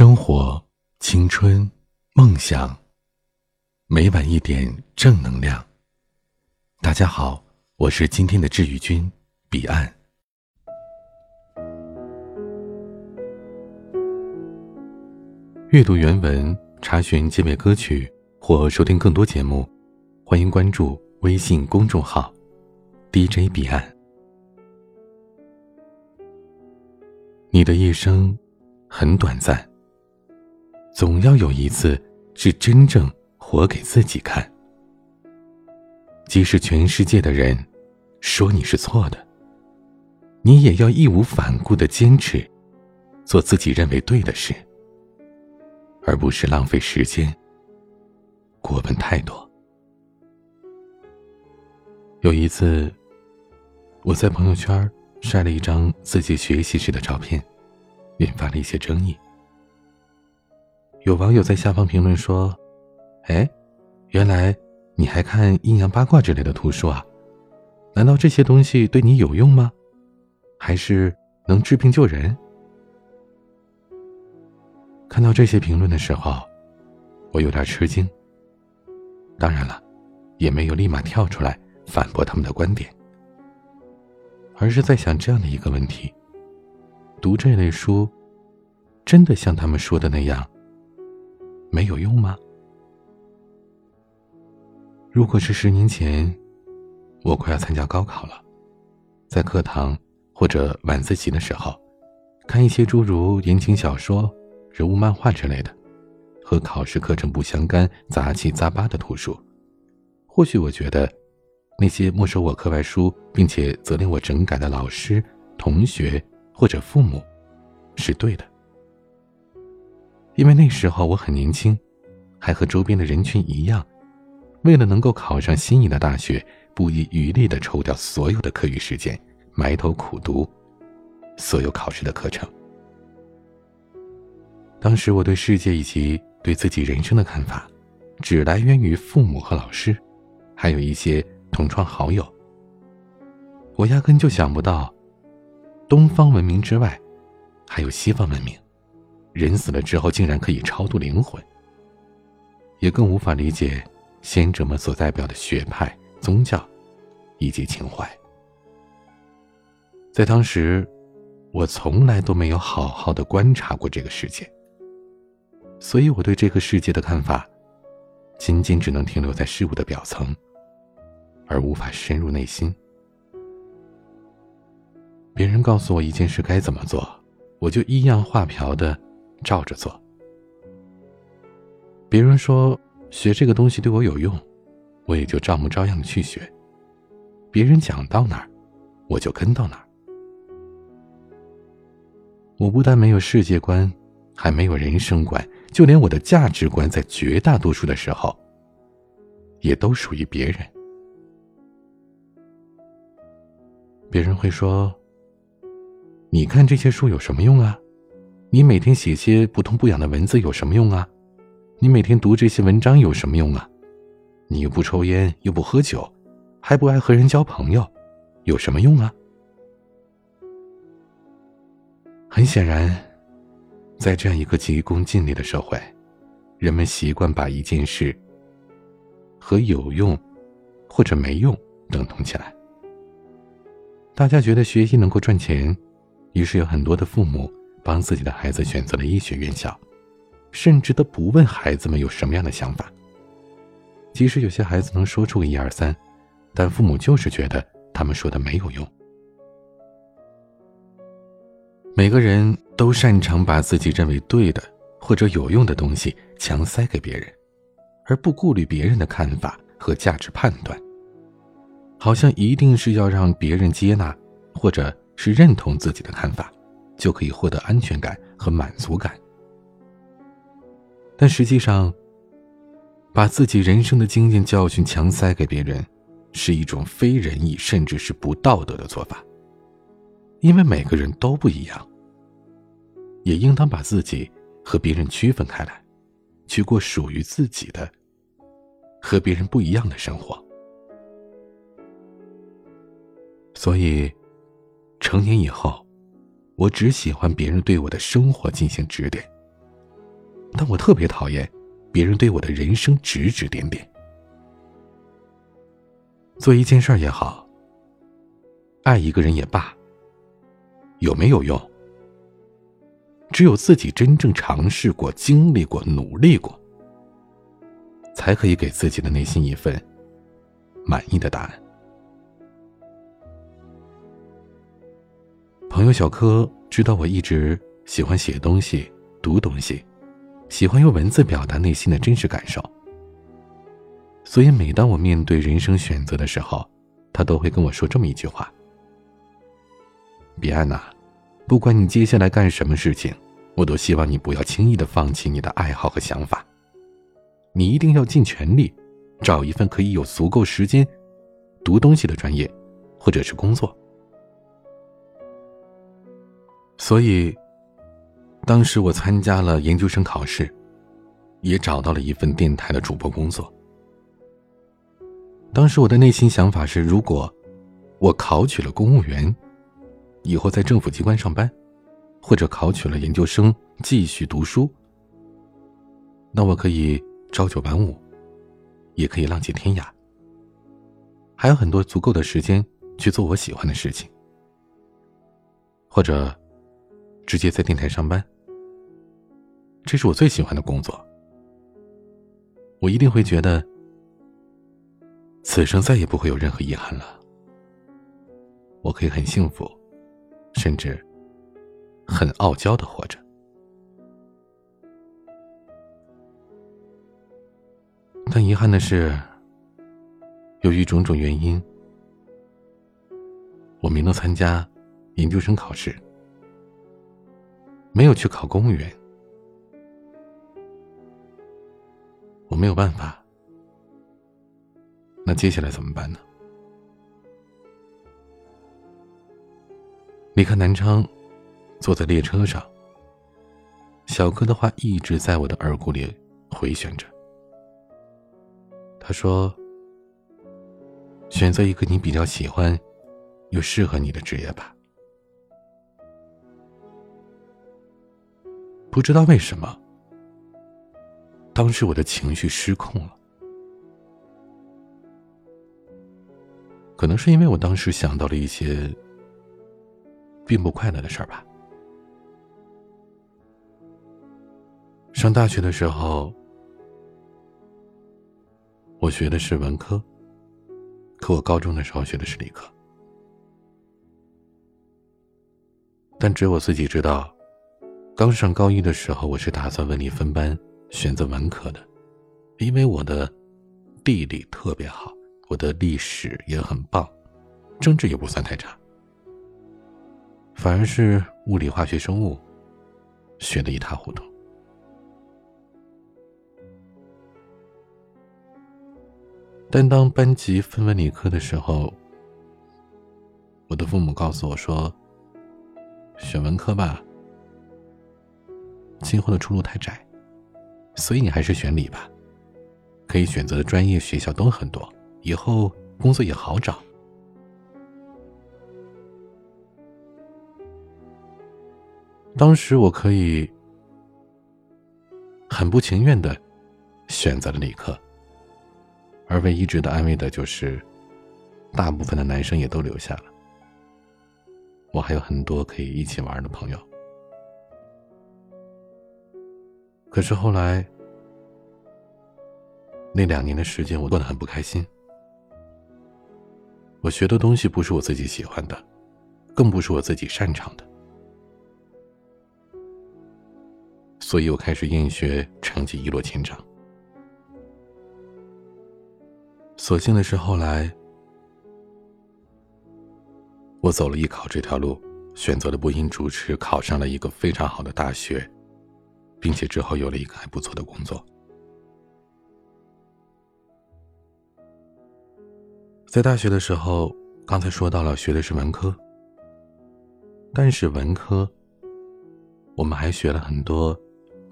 生活、青春、梦想，每晚一点正能量。大家好，我是今天的治愈君彼岸。阅读原文，查询结尾歌曲或收听更多节目，欢迎关注微信公众号 DJ 彼岸。你的一生很短暂。总要有一次是真正活给自己看，即使全世界的人说你是错的，你也要义无反顾的坚持，做自己认为对的事，而不是浪费时间，过问太多。有一次，我在朋友圈晒了一张自己学习时的照片，引发了一些争议。有网友在下方评论说：“哎，原来你还看阴阳八卦之类的图书啊？难道这些东西对你有用吗？还是能治病救人？”看到这些评论的时候，我有点吃惊。当然了，也没有立马跳出来反驳他们的观点，而是在想这样的一个问题：读这类书，真的像他们说的那样？没有用吗？如果是十年前，我快要参加高考了，在课堂或者晚自习的时候，看一些诸如言情小说、人物漫画之类的，和考试课程不相干、杂七杂八的图书，或许我觉得，那些没收我课外书并且责令我整改的老师、同学或者父母，是对的。因为那时候我很年轻，还和周边的人群一样，为了能够考上心仪的大学，不遗余力的抽掉所有的课余时间，埋头苦读所有考试的课程。当时我对世界以及对自己人生的看法，只来源于父母和老师，还有一些同窗好友。我压根就想不到，东方文明之外，还有西方文明。人死了之后，竟然可以超度灵魂，也更无法理解先者们所代表的学派、宗教以及情怀。在当时，我从来都没有好好的观察过这个世界，所以我对这个世界的看法，仅仅只能停留在事物的表层，而无法深入内心。别人告诉我一件事该怎么做，我就依样画瓢的。照着做。别人说学这个东西对我有用，我也就照模照样的去学。别人讲到哪儿，我就跟到哪儿。我不但没有世界观，还没有人生观，就连我的价值观，在绝大多数的时候，也都属于别人。别人会说：“你看这些书有什么用啊？”你每天写些不痛不痒的文字有什么用啊？你每天读这些文章有什么用啊？你又不抽烟又不喝酒，还不爱和人交朋友，有什么用啊？很显然，在这样一个急功近利的社会，人们习惯把一件事和有用或者没用等同起来。大家觉得学习能够赚钱，于是有很多的父母。帮自己的孩子选择了医学院校，甚至都不问孩子们有什么样的想法。即使有些孩子能说出个一二三，但父母就是觉得他们说的没有用。每个人都擅长把自己认为对的或者有用的东西强塞给别人，而不顾虑别人的看法和价值判断，好像一定是要让别人接纳或者是认同自己的看法。就可以获得安全感和满足感，但实际上，把自己人生的经验教训强塞给别人，是一种非仁义甚至是不道德的做法。因为每个人都不一样，也应当把自己和别人区分开来，去过属于自己的、和别人不一样的生活。所以，成年以后。我只喜欢别人对我的生活进行指点，但我特别讨厌别人对我的人生指指点点。做一件事儿也好，爱一个人也罢，有没有用？只有自己真正尝试过、经历过、努力过，才可以给自己的内心一份满意的答案。朋友小柯知道我一直喜欢写东西、读东西，喜欢用文字表达内心的真实感受，所以每当我面对人生选择的时候，他都会跟我说这么一句话：“彼岸呐。”不管你接下来干什么事情，我都希望你不要轻易的放弃你的爱好和想法。你一定要尽全力，找一份可以有足够时间读东西的专业，或者是工作。所以，当时我参加了研究生考试，也找到了一份电台的主播工作。当时我的内心想法是：如果我考取了公务员。以后在政府机关上班，或者考取了研究生继续读书，那我可以朝九晚五，也可以浪迹天涯，还有很多足够的时间去做我喜欢的事情，或者直接在电台上班。这是我最喜欢的工作，我一定会觉得此生再也不会有任何遗憾了，我可以很幸福。甚至很傲娇的活着，但遗憾的是，由于种种原因，我没能参加研究生考试，没有去考公务员，我没有办法。那接下来怎么办呢？离开南昌，坐在列车上。小哥的话一直在我的耳骨里回旋着。他说：“选择一个你比较喜欢又适合你的职业吧。”不知道为什么，当时我的情绪失控了。可能是因为我当时想到了一些。并不快乐的事儿吧。上大学的时候，我学的是文科，可我高中的时候学的是理科。但只有我自己知道，刚上高一的时候，我是打算文理分班，选择文科的，因为我的地理特别好，我的历史也很棒，政治也不算太差。反而是物理、化学、生物学的一塌糊涂。但当班级分文理科的时候，我的父母告诉我说：“选文科吧，今后的出路太窄，所以你还是选理吧。可以选择的专业学校都很多，以后工作也好找。”当时我可以很不情愿的选择了理科，而唯一值得安慰的就是，大部分的男生也都留下了。我还有很多可以一起玩的朋友。可是后来那两年的时间，我过得很不开心。我学的东西不是我自己喜欢的，更不是我自己擅长的。所以我开始厌学，成绩一落千丈。所幸的是，后来我走了艺考这条路，选择了播音主持，考上了一个非常好的大学，并且之后有了一个还不错的工作。在大学的时候，刚才说到了学的是文科，但是文科我们还学了很多。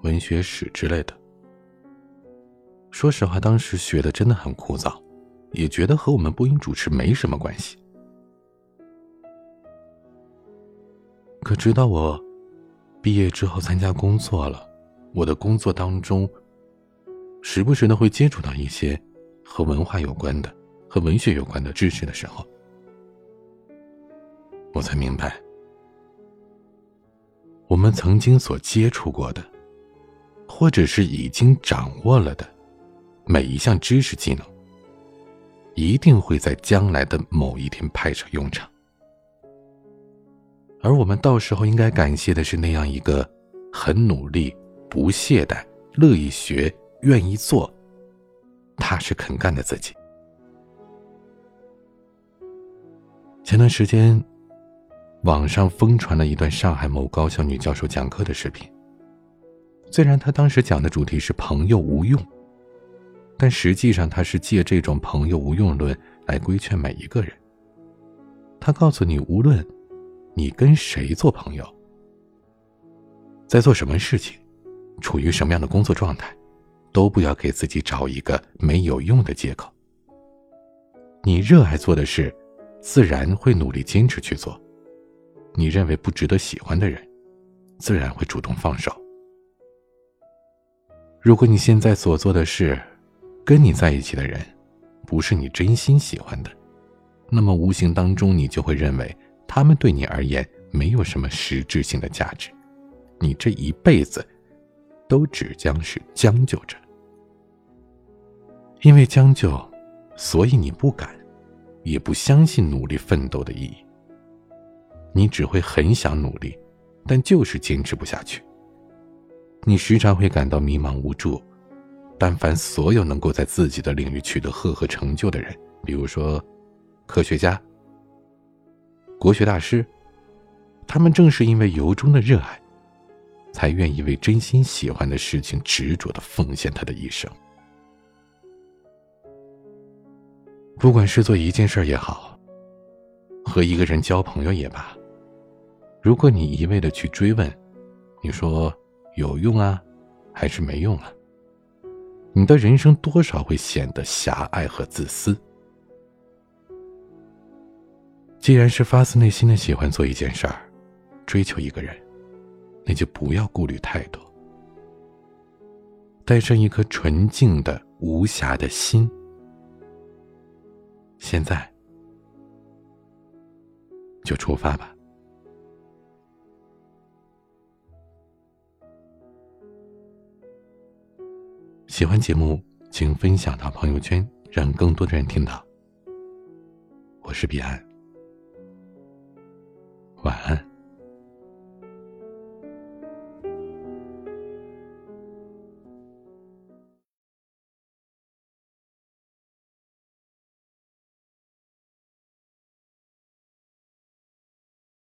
文学史之类的，说实话，当时学的真的很枯燥，也觉得和我们播音主持没什么关系。可直到我毕业之后参加工作了，我的工作当中，时不时的会接触到一些和文化有关的、和文学有关的知识的时候，我才明白，我们曾经所接触过的，或者是已经掌握了的每一项知识技能，一定会在将来的某一天派上用场。而我们到时候应该感谢的是那样一个很努力、不懈怠、乐意学、愿意做、踏实肯干的自己。前段时间，网上疯传了一段上海某高校女教授讲课的视频。虽然她当时讲的主题是“朋友无用”，但实际上她是借这种“朋友无用论”来规劝每一个人。她告诉你，无论。你跟谁做朋友，在做什么事情，处于什么样的工作状态，都不要给自己找一个没有用的借口。你热爱做的事，自然会努力坚持去做；你认为不值得喜欢的人，自然会主动放手。如果你现在所做的事，跟你在一起的人，不是你真心喜欢的，那么无形当中你就会认为。他们对你而言没有什么实质性的价值，你这一辈子都只将是将就着。因为将就，所以你不敢，也不相信努力奋斗的意义。你只会很想努力，但就是坚持不下去。你时常会感到迷茫无助。但凡所有能够在自己的领域取得赫赫成就的人，比如说科学家。国学大师，他们正是因为由衷的热爱，才愿意为真心喜欢的事情执着的奉献他的一生。不管是做一件事也好，和一个人交朋友也罢，如果你一味的去追问，你说有用啊，还是没用啊？你的人生多少会显得狭隘和自私。既然是发自内心的喜欢做一件事儿，追求一个人，那就不要顾虑太多，带上一颗纯净的、无瑕的心。现在就出发吧。喜欢节目，请分享到朋友圈，让更多的人听到。我是彼岸。晚安。